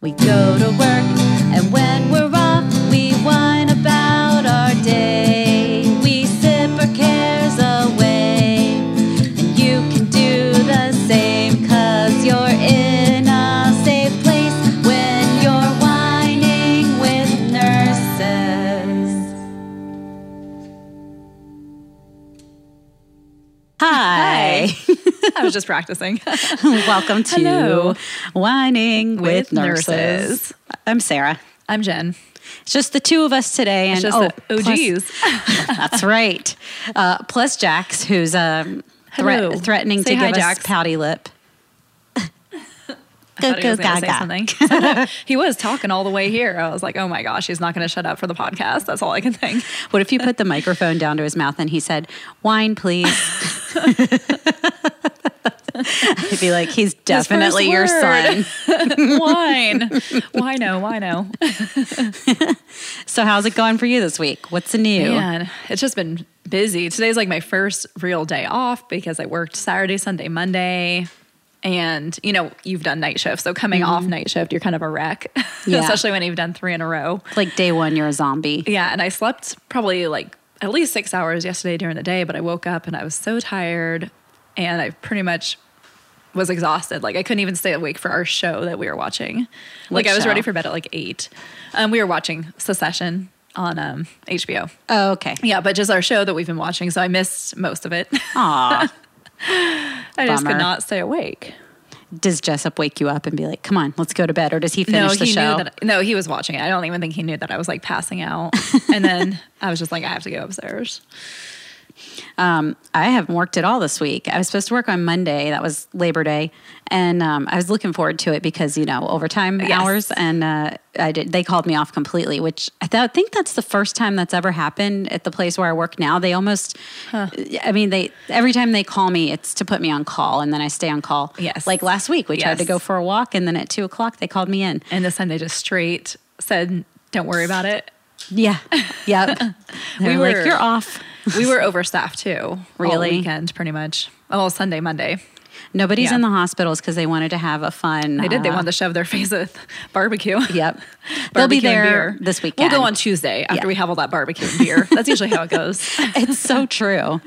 We go to work, and when I was just practicing. Welcome to Hello. Whining with, With nurses. Nurses. I'm Sarah. I'm Jen. It's just the two of us today, and oh, the plus- that's right. Uh, plus Jax, who's um, threat- threatening Say to hi, give Jax. us pouty lip. He was Gaga. something. he was talking all the way here. I was like, oh my gosh, he's not going to shut up for the podcast. That's all I can think. What if you put the microphone down to his mouth and he said, "Wine, please"? I'd be like, "He's definitely your son." Wine. Why no? Why no? So, how's it going for you this week? What's the new? Man, it's just been busy. Today's like my first real day off because I worked Saturday, Sunday, Monday. And you know, you've done night shift. So coming off mm-hmm. night shift, you're kind of a wreck. Yeah. Especially when you've done three in a row. Like day one, you're a zombie. Yeah, and I slept probably like at least six hours yesterday during the day, but I woke up and I was so tired and I pretty much was exhausted. Like I couldn't even stay awake for our show that we were watching. What like I was show? ready for bed at like eight. Um, we were watching Succession on um, HBO. Oh, okay. Yeah, but just our show that we've been watching, so I missed most of it. Aw. I just could not stay awake. Does Jessup wake you up and be like, "Come on, let's go to bed," or does he finish no, the he show? knew that. No, he was watching it. I don't even think he knew that I was like passing out. and then I was just like, I have to go upstairs. Um, I haven't worked at all this week. I was supposed to work on Monday. That was Labor Day, and um, I was looking forward to it because you know overtime Yes. hours, and uh, I did. They called me off completely, which I th- think that's the first time that's ever happened at the place where I work now. They almost, I mean, they every time they call me, it's to put me on call, and then I stay on call. Yes. like last week, we tried to go for a walk, and then at two o'clock they called me in. And this time they just straight said, "Don't worry about it." Yeah, yep. We were like, "You're off." We were overstaffed too. all Really? weekend, pretty much. Oh, Sunday, Monday. Nobody's Yeah. in the hospitals because they wanted to have a fun. They did. They uh, wanted to shove their face with barbecue. Yep. They'll be there beer. this weekend. We'll go on Tuesday after Yeah. we have all that barbecue and beer. That's usually how it goes. It's so true.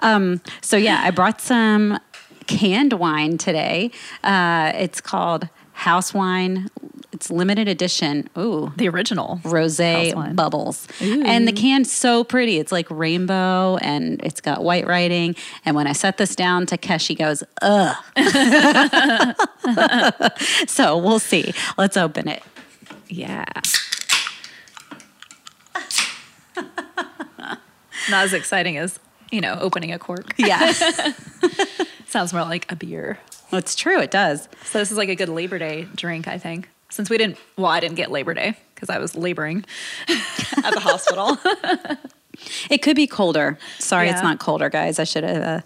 Um, so, yeah, I brought some canned wine today. Uh, it's called House Wine. It's limited edition. Ooh. The original. Wine. bubbles. And the can's so pretty. It's like rainbow and it's got white writing. And when I set this down, Takeshi goes, ugh. so we'll see. Let's open it. Yeah. Not as exciting as, you know, opening a cork. Yeah. Sounds more like a beer. It's true. It does. So this is like a good Labor Day drink, I think. Since we didn't, well, I didn't get Labor Day because I was laboring at the hospital. It could be colder. Sorry, it's not colder, guys. I should have. Uh,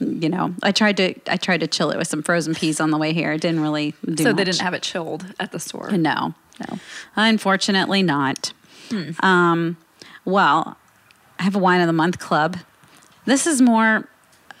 you know, I tried to. I tried to chill it with some frozen peas on the way here. It didn't really do. so much. they didn't have it chilled at the store. No, No. unfortunately not. Hmm. Um, well, I have a wine of the month club. This is more.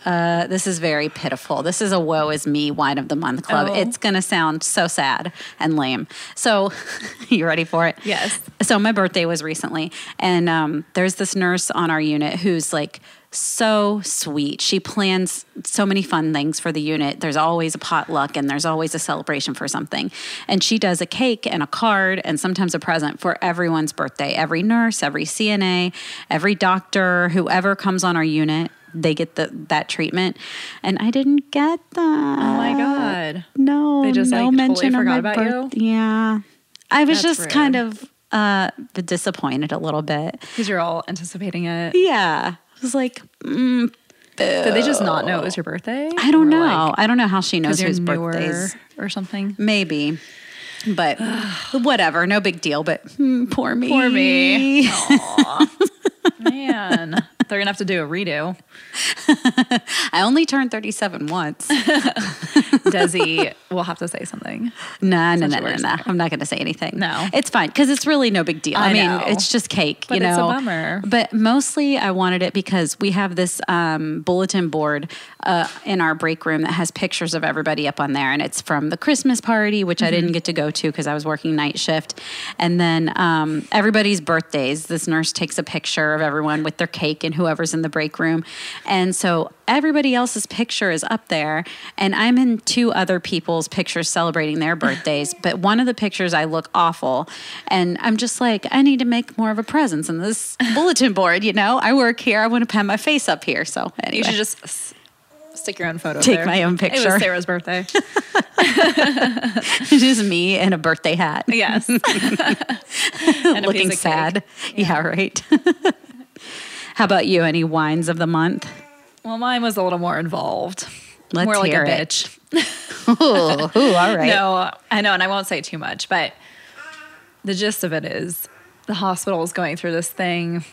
Uh, this is very pitiful. This is a woe is me wine of the month club. Oh. It's going to sound so sad and lame. So, you ready for it? Yes. So my birthday was recently, and um, there's this nurse on our unit who's like so sweet. She plans so many fun things for the unit. There's always a potluck, and there's always a celebration for something. And she does a cake and a card, and sometimes a present for everyone's birthday. Every nurse, every CNA, every doctor, whoever comes on our unit. They get the that treatment, and I didn't get that. Oh my God. No, They just, no like, totally mention of my about birth- Yeah, I was That's just kind of uh, disappointed a little bit. Because you're all anticipating it. Yeah, I was like, mm, Did they just not know it was your birthday? I don't know. like, I don't know how she knows whose newer birthdays. or something. Maybe, but whatever, no big deal. But hmm, poor me. Poor me. Man, They're gonna have to do a redo. I only turned 37 once. Desi will have to say something. No, no, no, no, no. I'm not going to say anything. No. It's fine because it's really no big deal. I, I mean, know. it's just cake, But you it's a know. bummer. But mostly I wanted it because we have this um, bulletin board uh, in our break room that has pictures of everybody up on there. And it's from the Christmas party, which I Mm-hmm. didn't get to go to because I was working night shift. And then um, everybody's birthdays. This nurse takes a picture of everyone with their cake and whoever's in the break room. And so everybody else's picture is up there. And I'm in two other people's pictures celebrating their birthdays. but one of the pictures, I look awful. And I'm just like, I need to make more of a presence in this bulletin board. You know, I work here. I want to have my face up here. So anyway. You should just stick your own photo. Take there. my own picture. It was Sarah's birthday. just me in a birthday hat. yes. Looking sad. cake. Yeah, right. How about you? Any wines of the month? Well, mine was a little more involved. Let's more like a it. bitch. Ooh, ooh, all right. No, I know, and I won't say too much, but the gist of it is the hospital is going through this thing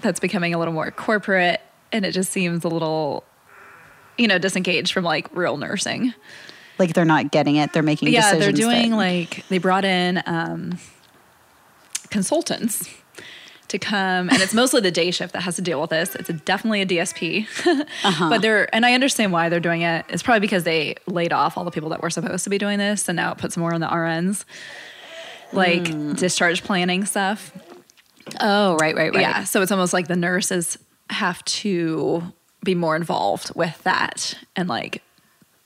that's becoming a little more corporate, and it just seems a little, you know, disengaged from like real nursing. Like they're not getting it. They're making Yeah, they're decisions. doing that- like they brought in um, consultants to come, and it's mostly the day shift that has to deal with this. It's a, definitely a DSP, Uh-huh. but they're and I understand why they're doing it. It's probably because they laid off all the people that were supposed to be doing this, and now it puts more on the RNs, like Hmm. discharge planning stuff. oh, right, right, right. Yeah, so it's almost like the nurses have to be more involved with that and like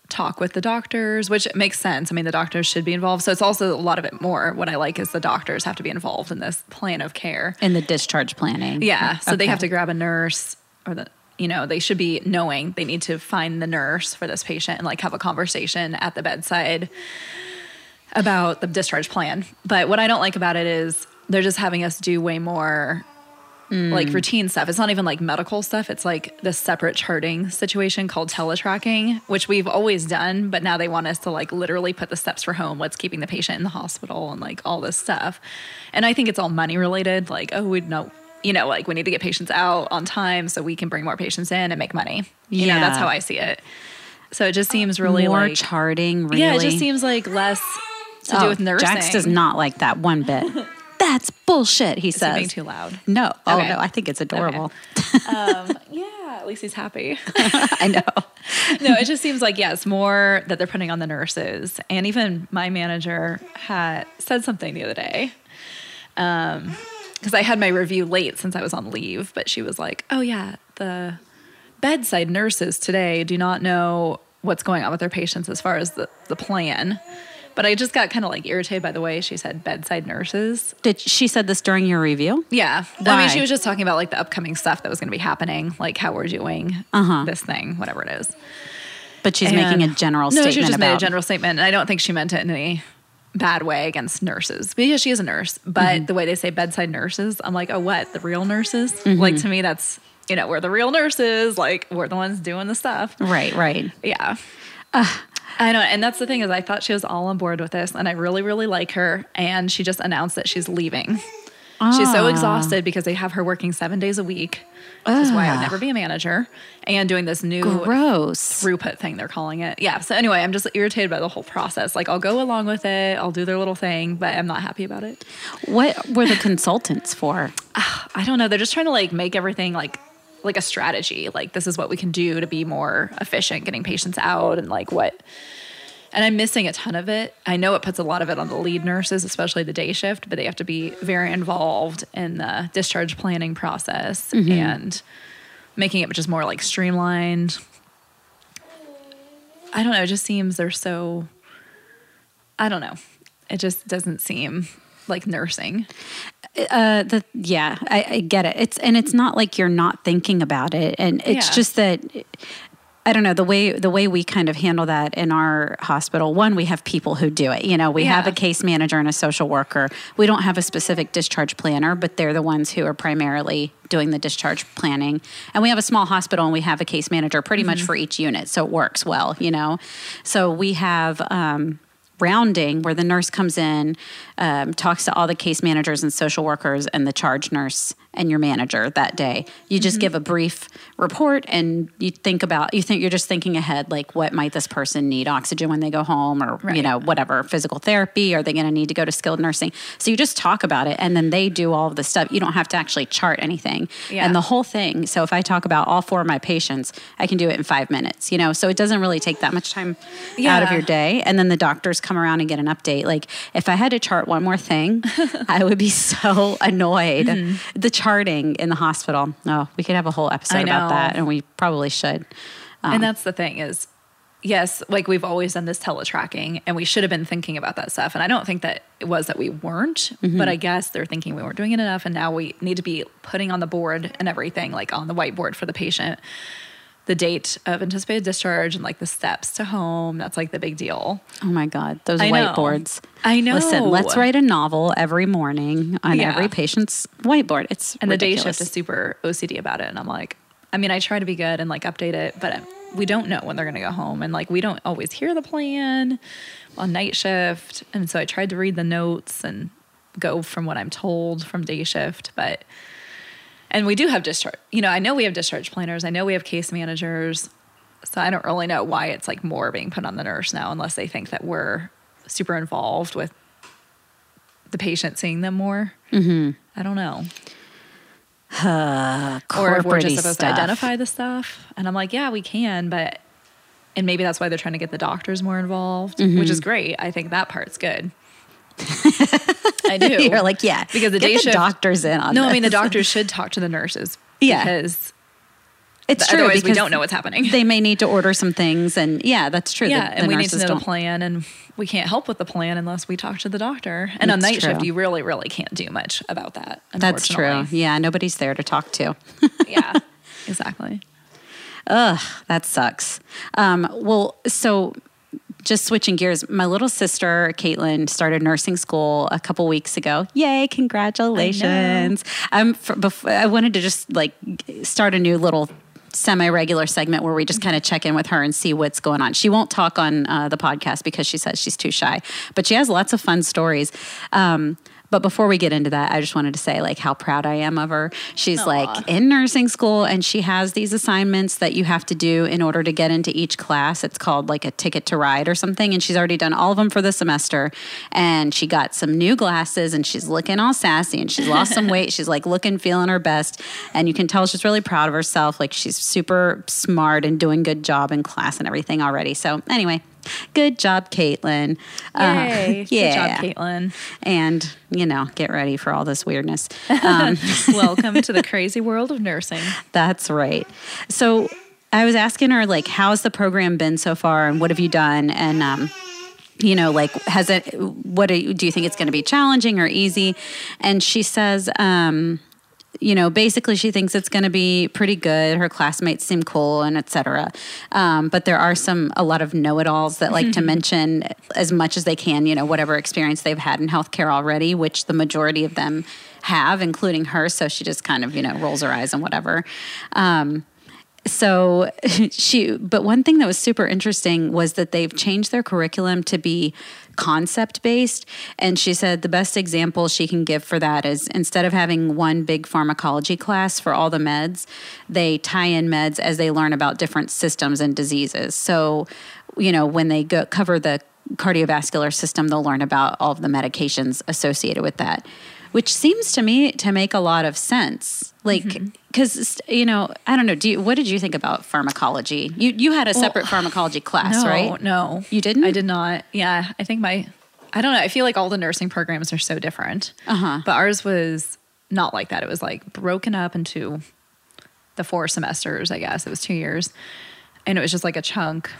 talk with the doctors, which makes sense. I mean, the doctors should be involved. So it's also a lot of it more. What I like is the doctors have to be involved in this plan of care. In the discharge planning. Yeah, so they have to grab a nurse or the you know, they should be knowing they need to find the nurse for this patient and like have a conversation at the bedside about the discharge plan. But what I don't like about it is they're just having us do way more like mm. routine stuff. It's not even like medical stuff. It's like this separate charting situation called teletracking, which we've always done, but now they want us to like literally put the steps for home, what's keeping the patient in the hospital and like all this stuff. And I think it's all money related. Like, oh, we'd know, you know, like we need to get patients out on time so we can bring more patients in and make money. You know, that's how I see it. So it just uh, seems really More like charting, really. yeah, it just seems like less to do Oh, with nursing. Jax does not like that one bit. That's bullshit, he Is he says. being too loud. no. Oh, Okay. no. I think it's adorable. Um, yeah, at least he's happy. I know. no, it just seems like yes, more that they're putting on the nurses, and even my manager had said something the other day. Um, because I had my review late since I was on leave, but she was like, "Oh yeah, the bedside nurses today do not know what's going on with their patients as far as the the plan." But I just got kind of like irritated by the way she said bedside nurses. Did she said this during your review? Yeah. I mean, she was just talking about like the upcoming stuff that was going to be happening, like how we're doing Uh-huh. this thing, whatever it is. But she's And- making a general no, statement she just about made a general statement. And I don't think she meant it in any bad way against nurses because she is a nurse. But Mm-hmm. the way they say bedside nurses, I'm like, oh, what? The real nurses? Mm-hmm. Like to me, that's, you know, we're the real nurses. Like we're the ones doing the stuff. Right, right. Yeah. I know. And that's the thing is I thought she was all on board with this and I really, really like her. And she just announced that she's leaving. She's so Ah. exhausted because they have her working seven days a week. Which is why I would never be a manager. And doing this new Gross. throughput thing they're calling it. Yeah. So anyway, I'm just irritated by the whole process. Like I'll go along with it, I'll do their little thing, but I'm not happy about it. What were the consultants for? I don't know. They're just trying to like make everything like like a strategy. Like this is what we can do to be more efficient, getting patients out and like what and I'm missing a ton of it. I know it puts a lot of it on the lead nurses, especially the day shift, but they have to be very involved in the discharge planning process mm-hmm. and making it just more like streamlined. I don't know. It just seems they're so, I don't know. It just doesn't seem like nursing. Uh, the yeah, I, I get it. It's and it's not like you're not thinking about it, and it's Yeah. just that I don't know the way the way we kind of handle that in our hospital. One, we have people who do it. You know, we have a case manager and a social worker. We don't have a specific discharge planner, but they're the ones who are primarily doing the discharge planning. And we have a small hospital, and we have a case manager pretty much for each unit, so it works well. You know, so we have. Um, rounding where the nurse comes in um, talks to all the case managers and social workers and the charge nurse and your manager that day. You just give a brief report and you think about you think you're just thinking ahead like what might this person need oxygen when they go home or you know whatever physical therapy are they going to need to go to skilled nursing. So you just talk about it and then they do all of the stuff. You don't have to actually chart anything. Yeah. And the whole thing. So if I talk about all four of my patients, I can do it in 5 minutes, you know. So it doesn't really take that much time out of your day and then the doctors come around and get an update. Like if I had to chart one more thing, I would be so annoyed. Mm-hmm. The charting in the hospital. Oh, we could have a whole episode about that and we probably should. Um, and that's the thing is yes like we've always done this teletracking and we should have been thinking about that stuff and i don't think that it was that we weren't Mm-hmm. but i guess they're thinking we weren't doing it enough and now we need to be putting on the board and everything like on the whiteboard for the patient the date of anticipated discharge and like the steps to home that's like the big deal Oh my God, those I know. whiteboards. I know. Listen, let's write a novel every morning on Yeah. every patient's whiteboard. It's and the day shift is super OCD about it. And I'm like, I mean, I try to be good and like update it, but we don't know when they're going to go home. And like, we don't always hear the plan on night shift. And so I tried to read the notes and go from what I'm told from day shift. But, and we do have discharge, you know, I know we have discharge planners, I know we have case managers. So I don't really know why it's like more being put on the nurse now, unless they think that we're super involved with the patient seeing them more. Mm-hmm. I don't know. or if we're just supposed stuff. to identify the stuff. And I'm like, yeah, we can, but and maybe that's why they're trying to get the doctors more involved, which Mm-hmm. is great. I think that part's good. I do. You're like, yeah, because the day the shift doctors in on No, I mean the doctors should talk to the nurses. Yeah. because It's true otherwise we don't know what's happening. They may need to order some things, and yeah, that's true. yeah, The- and the we need to know don't- the plan, and we can't help with the plan unless we talk to the doctor. And on That's night shift, you really, really can't do much about that. That's true. Yeah, nobody's there to talk to. yeah, exactly. Ugh, that sucks. Um, well, so just switching gears, my little sister Caitlin started nursing school a couple weeks ago. Yay! Congratulations. Um, for, before, I wanted to just like start a new little semi-regular segment where we just kind of check in with her and see what's going on. She won't talk on uh, the podcast because she says she's too shy, but she has lots of fun stories. Um, but before we get into that, I just wanted to say like how proud I am of her. She's like in nursing school and she has these assignments that you have to do in order to get into each class. It's called like a ticket to ride or something. And she's already done all of them for the semester. And she got some new glasses and she's looking all sassy and she's lost some weight. She's like looking, feeling her best. And you can tell she's really proud of herself. Like she's super smart and doing good job in class and everything already. So anyway, good job, Caitlin. Uh, Yay! yeah. Good job, Caitlin. And, you know, get ready for all this weirdness. Um, Welcome to the crazy world of nursing. That's right. So I was asking her, like, how's the program been so far and what have you done? And, um, you know, like, has it, what do you, do you think it's going to be challenging or easy? And she says, um, you know, basically she thinks it's going to be pretty good. Her classmates seem cool and et cetera. Um, but there are some, a lot of know-it-alls that like to mention as much as they can, you know, whatever experience they've had in healthcare already, which the majority of them have, including her. So she just kind of, you know, rolls her eyes and whatever. Um, so she but one thing that was super interesting was that they've changed their curriculum to be concept based and she said the best example she can give for that is instead of having one big pharmacology class for all the meds they tie in meds as they learn about different systems and diseases. So you know when they go cover the cardiovascular system they'll learn about all of the medications associated with that which seems to me to make a lot of sense like because you know i don't know do you what did you think about pharmacology you you had a separate pharmacology class no, right No, You didn't? I did not. Yeah, I think my, I don't know. I feel like all the nursing programs are so different. Uh-huh. But ours was not like that. It was like broken up into the four semesters. I guess it was two years, and it was just like a chunk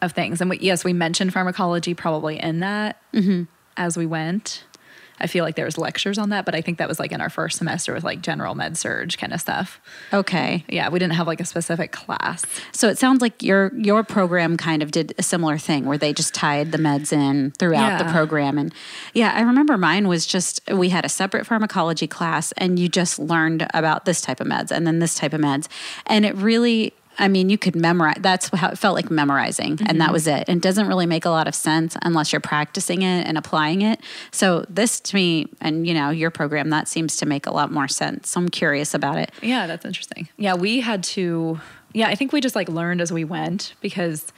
of things. And we, yes, we mentioned pharmacology probably in that Mm-hmm. as we went. I feel like there was lectures on that, but I think that was like in our first semester with like general med surg kind of stuff. okay Yeah, we didn't have like a specific class. so it sounds like your your program kind of did a similar thing where they just tied the meds in throughout the program and yeah i remember mine was just we had a separate pharmacology class and you just learned about this type of meds and then this type of meds and it really I mean, you could memorize. That's how it felt like memorizing, and that mm-hmm. was it. And it doesn't really make a lot of sense unless you're practicing it and applying it. So this to me, and you know, your program that seems to make a lot more sense. So I'm curious about it. Yeah, that's interesting. Yeah, we had to. Yeah, I think we just like learned as we went because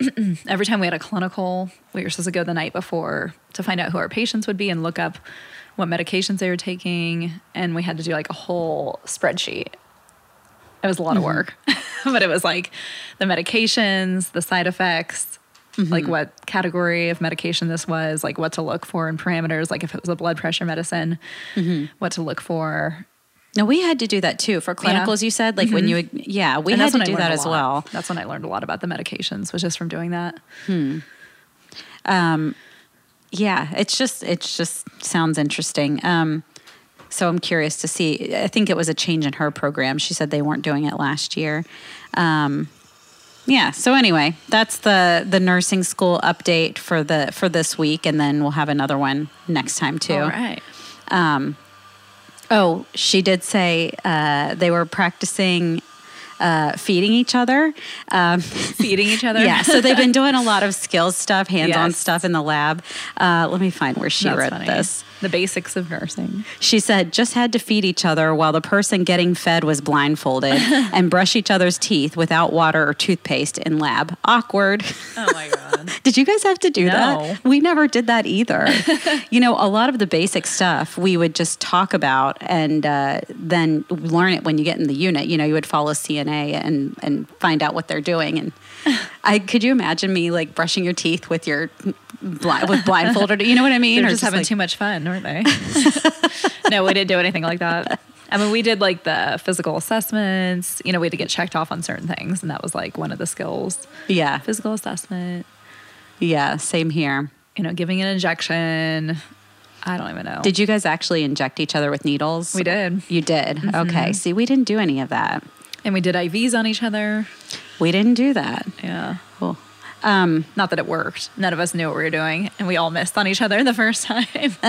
every time we had a clinical, we were supposed to go the night before to find out who our patients would be and look up what medications they were taking, and we had to do like a whole spreadsheet. It was a lot of mm-hmm. work, but it was like the medications, the side effects, mm-hmm. like what category of medication this was, like what to look for in parameters, like if it was a blood pressure medicine, mm-hmm. what to look for. No, we had to do that too for clinicals. You said like when you would, yeah, we And had to do that as well. That's when I learned a lot about the medications, was just from doing that. Hmm. Um, Yeah, it's just it just sounds interesting. Um, so I'm curious to see. I think it was a change in her program. She said they weren't doing it last year. Um, yeah. So anyway, that's the the nursing school update for the for this week, and then we'll have another one next time too. All right. Oh, she did say uh, they were practicing uh, feeding each other. Um, Feeding each other. yeah, so they've been doing a lot of skills stuff, hands-on Yes. stuff in the lab. Uh, let me find where she That's wrote funny. this. The basics of nursing. She said, just had to feed each other while the person getting fed was blindfolded and brush each other's teeth without water or toothpaste in lab. Awkward. Oh my god. Did you guys have to do No. that? We never did that either. you know, a lot of the basic stuff we would just talk about and uh, then learn it when you get in the unit. You know, you would follow CNA and, and find out what they're doing. And I could you imagine me like brushing your teeth with your blind, with blindfolded? You know what I mean? They're Or just having like- too much fun, weren't they? no, we didn't do anything like that. I mean, we did like the physical assessments. You know, we had to get checked off on certain things, and that was like one of the skills. Yeah, Physical assessment. yeah, same here. You know, giving an injection. I don't even know. Did you guys actually inject each other with needles? We did. You did. Mm-hmm. Okay. See, we didn't do any of that. And we did IVs on each other. We didn't do that. Yeah. Cool. Um, Not that it worked. None of us knew what we were doing, and we all missed on each other the first time.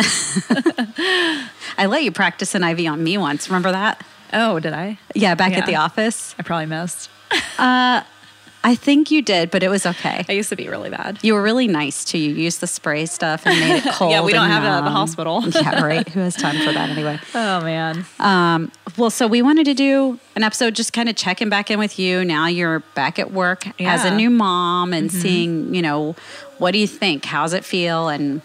I let you practice an IV on me once. Remember that? oh, did I? Yeah, back at the office. I probably missed. I think you did, but it was okay. I used to be really bad. You were really nice too. You used the spray stuff and made it cold. Yeah, we don't have that at the hospital. yeah, right. Who has time for that anyway? Oh man. Um, well, so we wanted to do an episode just kind of checking back in with you. Now you're back at work as a Mm-hmm. new mom and seeing, you know, what do you think? How's it feel? And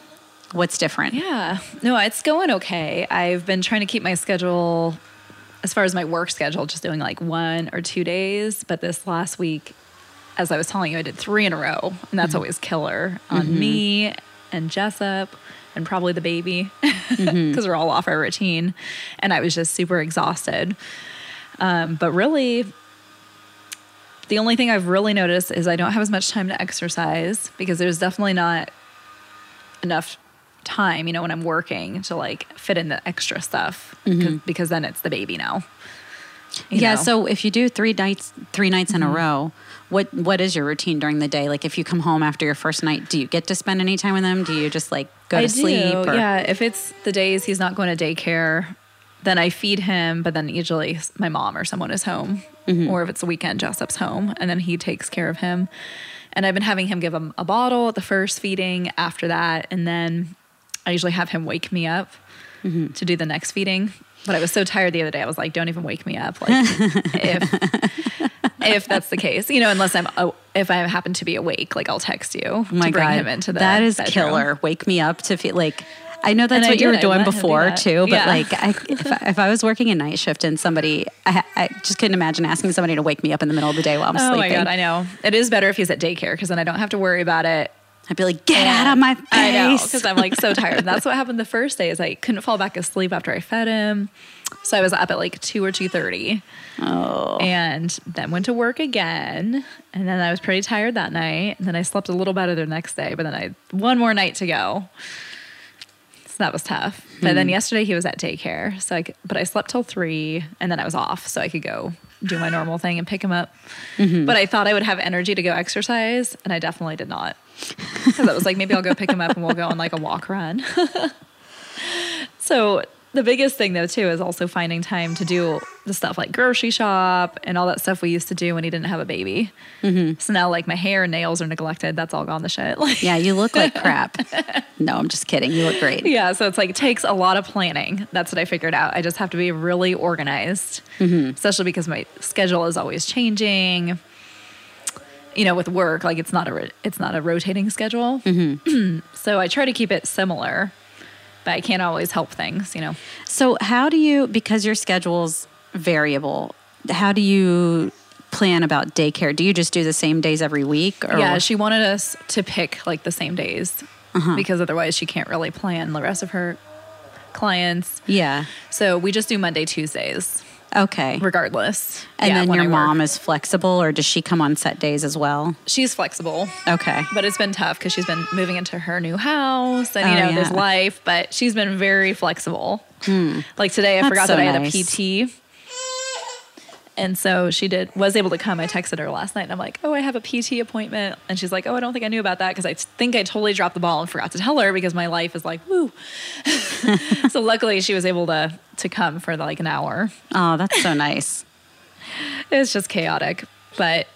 what's different? Yeah. No, it's going okay. I've been trying to keep my schedule as far as my work schedule, just doing like one or two days. But this last week, as I was telling you, I did three in a row. And that's mm-hmm. always killer on mm-hmm. me and Jessup and probably the baby mm-hmm. because we're all off our routine. And I was just super exhausted. Um, but really, the only thing I've really noticed is I don't have as much time to exercise because there's definitely not enough time, you know, when I'm working to like fit in the extra stuff because, because then it's the baby now. Yeah. know? So if you do three nights, three nights in a Mm-hmm. row, what what is your routine during the day? Like if you come home after your first night, do you get to spend any time with them? Do you just like go to I sleep? or- Yeah, if it's the days he's not going to daycare, then I feed him. But then usually my mom or someone is home, Mm-hmm. or if it's a weekend, Jessup's home, and then he takes care of him. And I've been having him give him a bottle at the first feeding. After that, and then I usually have him wake me up Mm-hmm. to do the next feeding. But I was so tired the other day. I was like, "Don't even wake me up." Like, if if that's the case, you know, unless I'm oh, if I happen to be awake, like I'll text you Oh my to bring god, him into the that is bedroom. killer. Wake me up to feel like. I know that's And what you were doing him do before too, but Yeah. like, I, if, I, if I was working a night shift and somebody, I, I just couldn't imagine asking somebody to wake me up in the middle of the day while I'm Oh sleeping. my god, I know. It is better if he's at daycare because then I don't have to worry about it. I'd be like, get out of my face. I know because I'm like so tired. And that's what happened the first day is I couldn't fall back asleep after I fed him. So I was up at like two or two thirty, oh, and then went to work again. And then I was pretty tired that night. And then I slept a little better the next day. But then I had one more night to go. So that was tough. But Hmm. then yesterday he was at daycare. So I could, but I slept till three, and then I was off, so I could go do my normal thing and pick him up. Mm-hmm. But I thought I would have energy to go exercise, and I definitely did not. Because I was like, maybe I'll go pick him up and we'll go on like a walk run. so the biggest thing though too is also finding time to do the stuff like grocery shop and all that stuff we used to do when he didn't have a baby. Mm-hmm. So now like my hair and nails are neglected. That's all gone to shit. Like, Yeah, you look like crap. no, I'm just kidding. You look great. yeah, so it's like it takes a lot of planning. That's what I figured out. I just have to be really organized, mm-hmm. especially because my schedule is always changing. You know, with work, like it's not a it's not a rotating schedule. Mm-hmm. so I try to keep it similar, but I can't always help things. You know. So, how do you, because your schedule's variable, how do you plan about daycare? Do you just do the same days every week? Or Yeah, she wanted us to pick like the same days uh-huh. because otherwise she can't really plan the rest of her clients. yeah. So we just do Monday, Tuesdays, Okay. regardless. And Yeah, then your mom is flexible, or does she come on set days as well? she's flexible. Okay. But it's been tough because she's been moving into her new house and, you Oh, know, there's yeah. life, but she's been very flexible. Hmm. Like today, I That's forgot so that I had nice. a PT. And so she did was able to come. I texted her last night and I'm like, oh, I have a PT appointment. And she's like, oh, I don't think I knew about that because I think I totally dropped the ball and forgot to tell her because my life is like, woo. so luckily she was able to to come for like an hour. Oh, that's so nice. It's just chaotic, but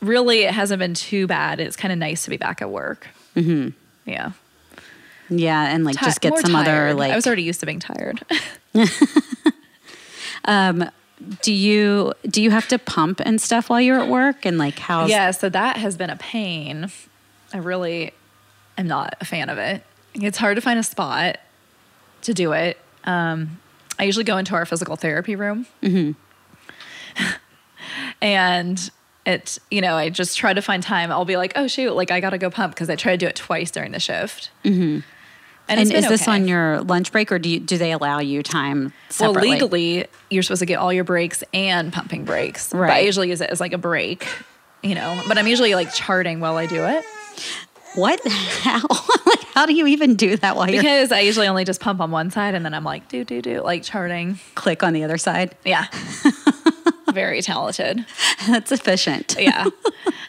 really it hasn't been too bad. It's kind of nice to be back at work. Mm-hmm. Yeah. Yeah, and like just get some other like. I was already used to being tired. do you do you have to pump and stuff while you're at work? And like how? yeah, so that has been a pain. I really am not a fan of it. It's hard to find a spot to do it. Um, I usually go into our physical therapy room, and it you know I just try to find time. I'll be like, oh shoot, like I gotta go pump because I try to do it twice during the shift. Mm-hmm. And, And is this okay. on your lunch break, or do you do they allow you time Well, legally, you're supposed to get all your breaks and pumping breaks. But I usually use it as like a break, you know. But I'm usually like charting while I do it What? How? like, how do you even do that while you're because I usually only just pump on one side and then I'm like do do do like charting. click on the other side? Yeah, very talented. That's efficient. Yeah.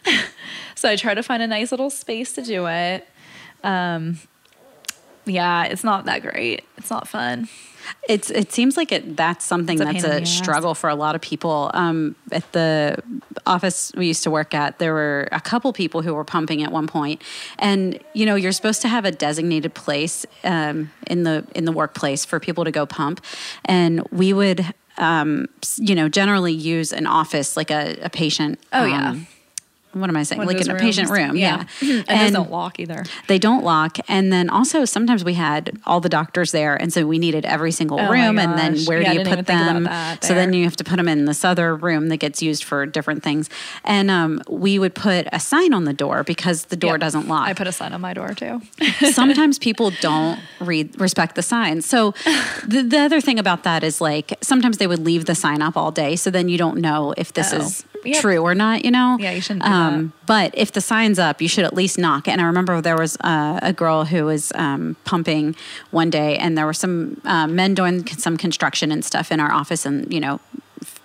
so I try to find a nice little space to do it. Um, yeah, it's not that great. It's not fun. It's it seems like it that's something a that's a struggle for a lot of people. Um, at the office we used to work at, there were a couple people who were pumping at one point, and you know you're supposed to have a designated place um, in the in the workplace for people to go pump, and we would. Um, you know, generally use an office like a, a patient. Oh, yeah. What am I saying? One like in a patient room, yeah. and, those don't lock either. They don't lock. And then also sometimes we had all the doctors there. And so we needed every single Oh room. And then where Yeah, do you put them? So then you have to put them in this other room that gets used for different things. And um, we would put a sign on the door because the door Yep. doesn't lock. I put a sign on my door too. sometimes people don't read respect the signs. So the, the other thing about that is like sometimes they would leave the sign up all day, so then you don't know if this Oh. is Yep. true or not. You know? Yeah, you shouldn't do But if the sign's up, you should at least knock. And I remember there was uh, a girl who was um, pumping one day, and there were some uh, men doing some construction and stuff in our office, and you know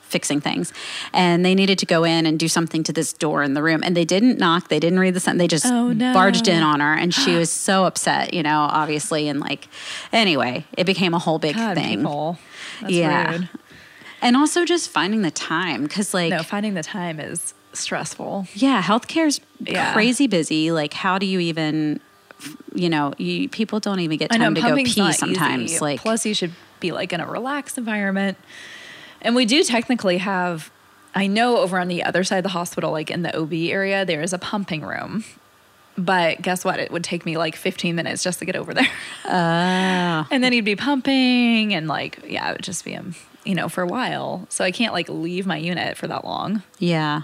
fixing things and they needed to go in and do something to this door in the room and they didn't knock they didn't read the sign they just Oh, no. barged in on her and she was so upset you know obviously and like anyway it became a whole big God, thing. That's yeah rude. And also just finding the time because like No, finding the time is stressful. yeah healthcare's Yeah. crazy busy like how do you even you know you people don't even get I know time to go pee sometimes easy. like plus you should be like in a relaxed environment. And we do technically have I know over on the other side of the hospital, like in the OB area, there is a pumping room. But guess what? It would take me like 15 minutes just to get over there. Ah. and then he'd be pumping and like, yeah, it would just be him, you know, for a while. So I can't like leave my unit for that long. yeah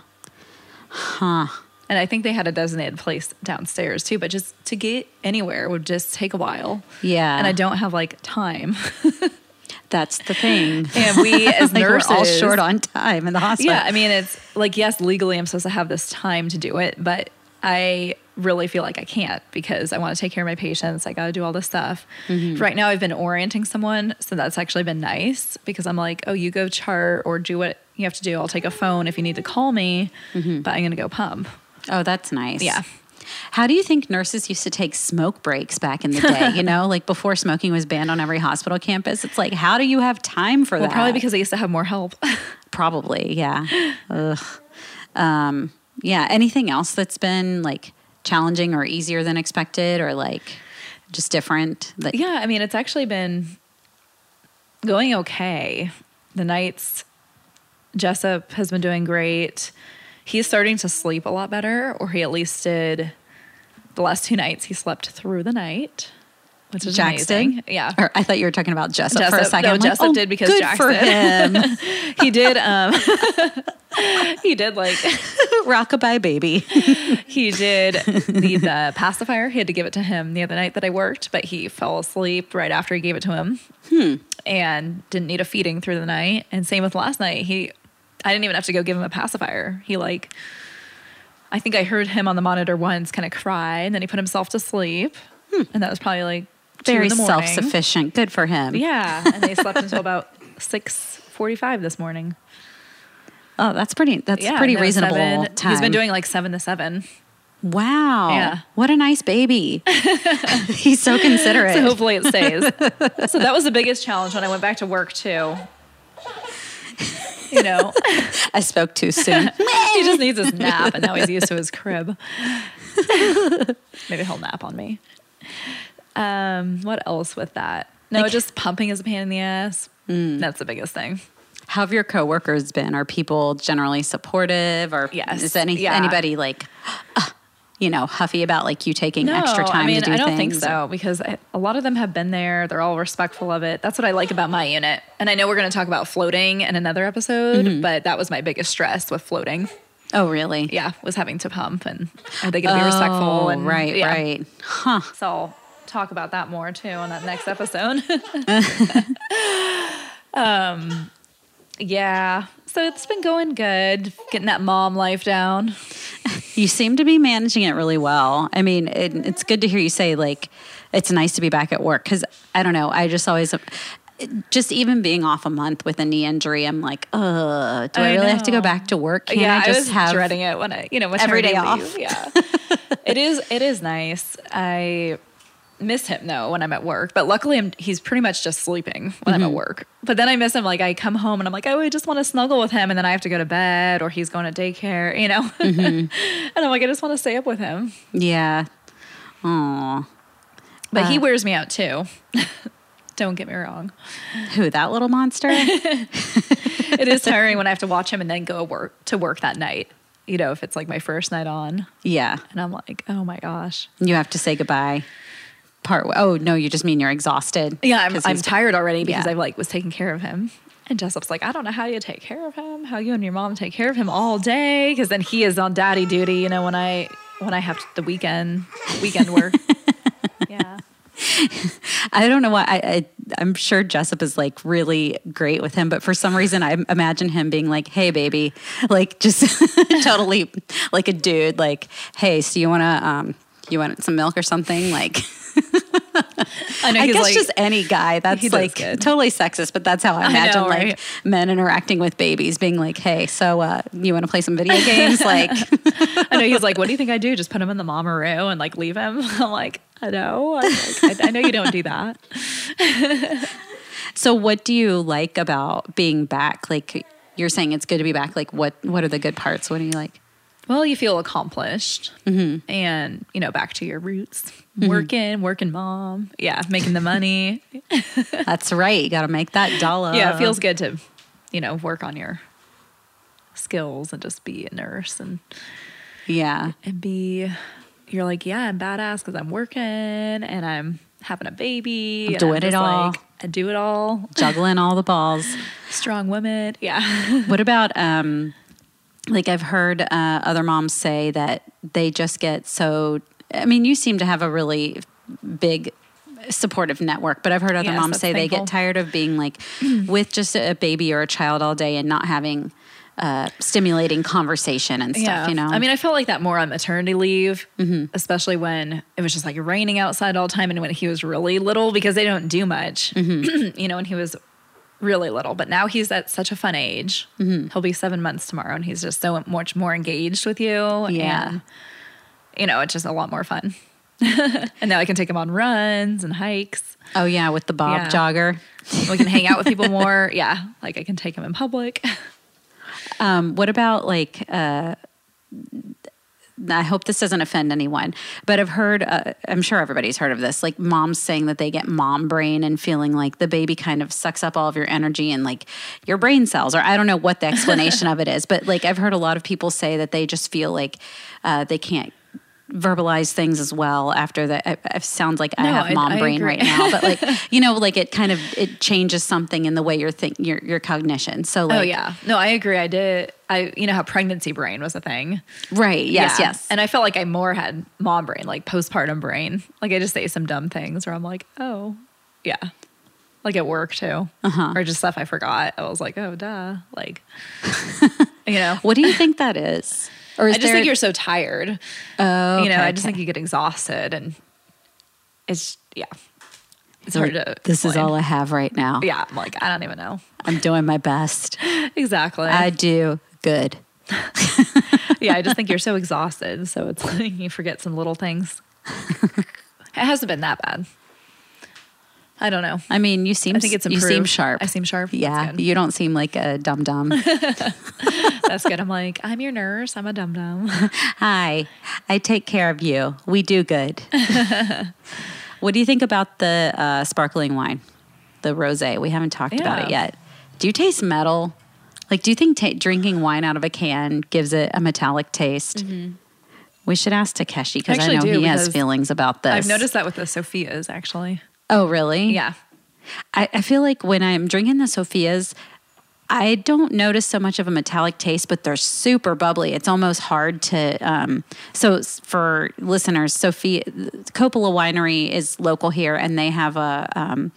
huh And I think they had a designated place downstairs too, but just to get anywhere would just take a while. yeah And I don't have like time. that's the thing And we as like nurses all short on time in the hospital Yeah, I mean it's like yes, legally I'm supposed to have this time to do it, but I really feel like I can't because I want to take care of my patients. I got to do all this stuff. Right now I've been orienting someone, so that's actually been nice because I'm like, "Oh, you go chart or do what you have to do. I'll take a phone if you need to call me, but I'm going to go pump." oh that's nice Yeah. How do you think nurses used to take smoke breaks back in the day? You know, like before smoking was banned on every hospital campus. It's like, how do you have time for Well, that? probably because they used to have more help. Probably, yeah. Ugh. Um, yeah. Anything else that's been like challenging or easier than expected, or like just different? Like, yeah, I mean, it's actually been going okay. The nights, Jessup has been doing great. He's starting to sleep a lot better, or he at least did the last two nights. He slept through the night, which is Jackson? amazing. Yeah. Or I thought you were talking about Jessup, for a second. no, like, Jessup oh, did because good for Jackson. him. he did um he did like Rockabye baby. he did need the pacifier. He had to give it to him the other night that I worked, but he fell asleep right after he gave it to him. Hmm. And didn't need a feeding through the night. And same with last night. He I didn't even have to go give him a pacifier. He like I think I heard him on the monitor once kind of cry and then he put himself to sleep. And that was probably like Hmm. Very in the morning. self sufficient. Good for him. Yeah. And they slept until about six forty five this morning. Oh, that's pretty. That's Yeah, pretty reasonable seven- time. He's been doing like seven to seven. Wow. Yeah. What a nice baby. He's so considerate. So hopefully it stays. so that was the biggest challenge when I went back to work too. You know, I spoke too soon. he just needs his nap, and now he's used to his crib. Maybe he'll nap on me. Um, what else with that? No, Like- just pumping is a pain in the ass. That's the biggest thing. How have your coworkers been? Are people generally supportive, or Yes. is any Yeah. anybody like, uh, you know, huffy about like you taking extra time I mean, to do I don't things? think so because I, a lot of them have been there. They're all respectful of it. That's what I like about my unit. And I know we're going to talk about floating in another episode, Mm-hmm. but that was my biggest stress with floating. Oh, really? Yeah, was having to pump and are they going to be respectful? Oh, And right, yeah. right. Huh. So talk about that more too on that next episode. um, yeah. So it's been going good, getting that mom life down. You seem to be managing it really well. I mean, it, it's good to hear you say like it's nice to be back at work because I don't know. I just always just even being off a month with a knee injury, I'm like, uh, do I, I really have to go back to work? Can yeah, I just was have dreading it when I, you know, every day maternity off? leave. Yeah, it is. It is nice. I miss him though when I'm at work, but luckily I'm, he's pretty much just sleeping when Mm-hmm. I'm at work. But then I miss him. Like I come home and I'm like, oh, I just want to snuggle with him, and then I have to go to bed or he's going to daycare, you know. Mm-hmm. and I'm like, I just want to stay up with him. Yeah. Oh, But he Uh. wears me out too. Don't get me wrong. who that little monster? It is tiring when I have to watch him and then go work to work that night. You know, if it's like my first night on, yeah. and I'm like, oh my gosh. You have to say goodbye. Part. Oh no, you just mean you're exhausted. Yeah, I'm, I'm tired already because Yeah. I like was taking care of him. And Jessup's like, I don't know how you take care of him, how you and your mom take care of him all day, because then he is on daddy duty. You know, when I when I have the weekend weekend work. yeah, I don't know why. I, I I'm sure Jessup is like really great with him, but for some reason I imagine him being like, "Hey, baby," like just totally like a dude. Like, "Hey, so you want to um you want some milk or something?" Like, I know. I guess like, just any guy. That's like good. totally sexist, but that's how I imagine know, like right? men interacting with babies, being like, "Hey, so uh, you want to play some video games?" like, I know he's like, what do you think I do? Just put him in the mamaroo and like leave him? I'm like, I know. Like, I, I know you don't do that. so what do you like about being back? Like, you're saying it's good to be back. Like, what what are the good parts? What do you like? Well, you feel accomplished Mm-hmm. and, you know, back to your roots. Working, working mom. Yeah, making the money. That's right. You got to make that dollar. yeah, it feels good to, you know, work on your skills and just be a nurse and, Yeah. and be, you're like, yeah, I'm badass because I'm working and I'm having a baby. I'm and doing it all. Like, I do it all. Juggling all the balls. Strong woman. Yeah. What about um like I've heard uh, other moms say that they just get so I mean, you seem to have a really big supportive network, but I've heard other Yes, moms say they get tired of being like with just a baby or a child all day and not having uh, stimulating conversation and stuff, you know? I mean, I felt like that more on maternity leave, mm-hmm. especially when it was just like raining outside all the time and when he was really little because they don't do much, mm-hmm. you know, when he was really little. But now he's at such a fun age. Mm-hmm. He'll be seven months tomorrow and he's just so much more engaged with you. Yeah. And you know, it's just a lot more fun. and now I can take him on runs and hikes. Oh yeah, with the Bob Yeah. jogger. We can hang out with people more. Yeah, like I can take him in public. Um, what about like? Uh, I hope this doesn't offend anyone, but I've heard. Uh, I'm sure everybody's heard of this. Like moms saying that they get mom brain and feeling like the baby kind of sucks up all of your energy and like your brain cells. Or I don't know what the explanation of it is, but like I've heard a lot of people say that they just feel like uh, they can't verbalize things as well after that it, it sounds like i No, have I- mom I brain agree. right now but like you know like it kind of it changes something in the way you're think your your cognition so like oh yeah, no, I agree. I did. I you know how pregnancy brain was a thing. right yes Yeah. yes And I felt like I more had mom brain, like postpartum brain. Like I just say some dumb things where I'm like, oh, yeah. Like at work too. Uh-huh. Or just stuff I forgot. I was like, oh, duh. Like, you know. What do you think that is? Or is I just there, think you're so tired. Oh, you know, I just okay. think you get exhausted and it's, yeah. It's hard to. This is all I have right now. Yeah. I'm like, I don't even know. I'm doing my best. Exactly. I do good. yeah, I just think you're so exhausted. So it's like you forget some little things. it hasn't been that bad. I don't know. I mean, you seem I think it's improved. you seem sharp. I seem sharp. Yeah, you don't seem like a dum dum. That's good. I'm like, I'm your nurse. I'm a dum dum. Hi, I take care of you. We do good. what do you think about the uh, sparkling wine, the rosé? We haven't talked about it yet. Do you taste metal? Like, do you think ta- drinking wine out of a can gives it a metallic taste? We should ask Takeshi because I Mm-hmm. Know do, he has feelings about this. I've noticed that with the Sofia's actually. Oh, really? Yeah. I, I feel like when I'm drinking the Sofia's, I don't notice so much of a metallic taste, but they're super bubbly. It's almost hard to. Um, so, for listeners, Sofia Coppola Winery is local here, and they have a um,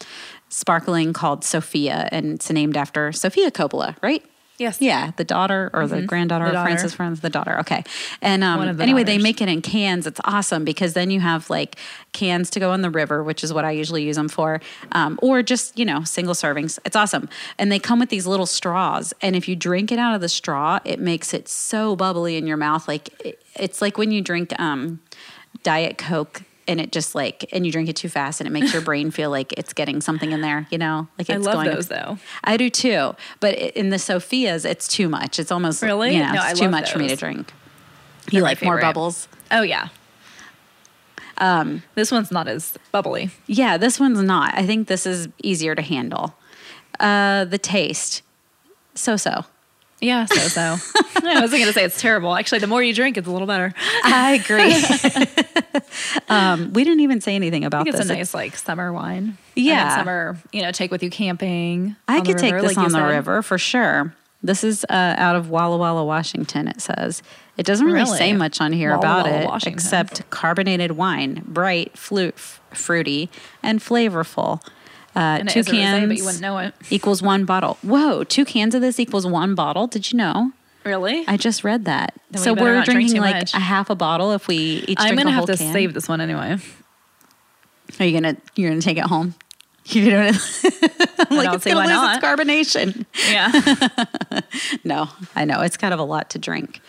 sparkling called Sofia, and it's named after Sofia Coppola, right? Yes. Yeah, the daughter or the granddaughter The of. Francis Franz, the daughter. Okay. And um, the anyway, they make it in cans. It's awesome because then you have like cans to go in the river, which is what I usually use them for, um, or just, you know, single servings. It's awesome. And they come with these little straws. And if you drink it out of the straw, it makes it so bubbly in your mouth. Like it, it's like when you drink um, Diet Coke. And it just like, and you drink it too fast, and it makes your brain feel like it's getting something in there, you know, like it's I love going. those though. I do too, but in the Sofia's, it's too much. It's almost Really? you know, No, it's too much for me to drink. They're You like more bubbles? Oh yeah. Um, this one's not as bubbly. Yeah, this one's not. I think this is easier to handle. Uh, the taste, so so. Yeah, so so. I wasn't gonna say it's terrible. Actually, the more you drink, it's a little better. I agree. um, we didn't even say anything I about think it's this. a nice like summer wine. Yeah. then summer, you know, take with you camping. I could take this like on the said. river for sure. This is uh, out of Walla Walla, Washington. It says it doesn't really, Really? say much on here Walla about Walla, it, Washington. except carbonated wine, bright, flu- f- fruity, and flavorful. Uh, two rosé, cans but you wouldn't know it. equals one bottle. Whoa, two cans of this equals one bottle. Did you know? Really? I just read that. Then so we're not drink drinking like much. a half a bottle if we each drink. I'm drink gonna a have to can. save this one anyway. Are you gonna you're gonna take it home? You're gonna I'm like it's gonna lose its carbonation. Yeah. No, I know it's kind of a lot to drink.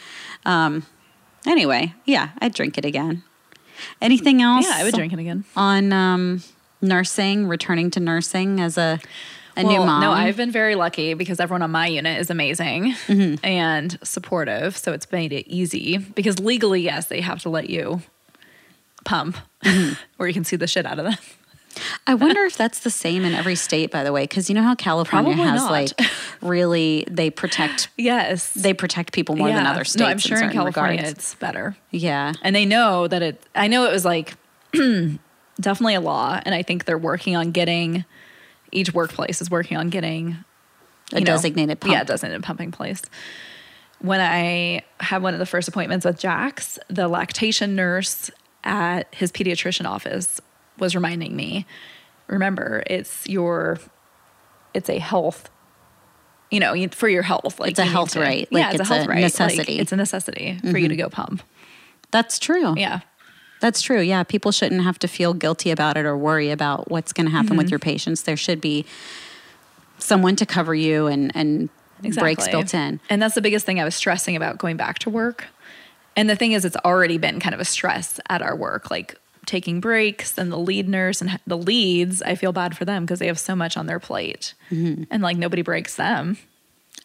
Um, anyway, yeah, I'd drink it again. Anything else? yeah, I would drink it again. on um, nursing, returning to nursing as a a new mom. No, I've been very lucky because everyone on my unit is amazing Mm-hmm. and supportive. So it's made it easy because legally, yes, they have to let you pump Mm-hmm. or you can see the shit out of them. I wonder if that's the same in every state, by the way, because you know how California Probably has not. like really they protect Yes. they protect people more than other states. No, I'm sure in, certain California regards. it's better. Yeah, And they know that it, I know it was like definitely a law. And I think they're working on getting, each workplace is working on getting a know, designated pump. Yeah, designated pumping place. When I had one of the first appointments with Jax, the lactation nurse at his pediatrician office was reminding me, remember, it's your, it's a health, you know, for your health. Like It's a health to- right. Yeah, it's, it's a health a right. Like, necessity. it's a necessity for you mm-hmm. to go pump. That's true. Yeah. That's true. Yeah, people shouldn't have to feel guilty about it or worry about what's going to happen Mm-hmm. with your patients. There should be someone to cover you and and breaks built in. And that's the biggest thing I was stressing about going back to work And the thing is, it's already been kind of a stress at our work, like taking breaks and the lead nurse and the leads. I feel bad for them because they have so much on their plate and like nobody breaks them.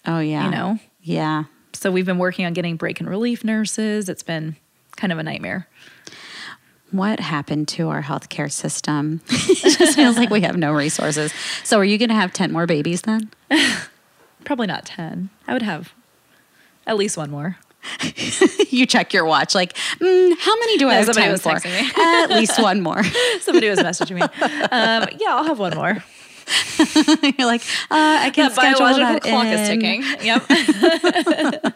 Oh yeah. You know? Yeah. So we've been working on getting break and relief nurses. It's been kind of a nightmare. What happened to our healthcare system? it just feels like we have no resources. So are you going to have 10 more babies then? Probably not 10. I would have at least one more. you check your watch like, mm, how many do I No, have somebody time was for? texting me. At least one more. Somebody was messaging me. Um, yeah, I'll have one more. You're like, uh, I can The schedule biological that clock in. is ticking. Yep.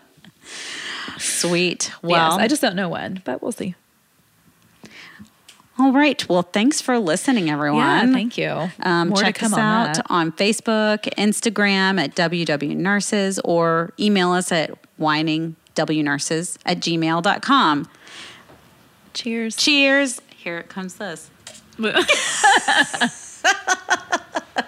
Sweet. Well, Well, I just don't know when, but we'll see. All right. Well, thanks for listening, everyone. Yeah, thank you. Um, check us on out that. on Facebook, Instagram at WW Nurses, or email us at whiningwnurses at gmail.com. Cheers. Cheers. Here it comes this.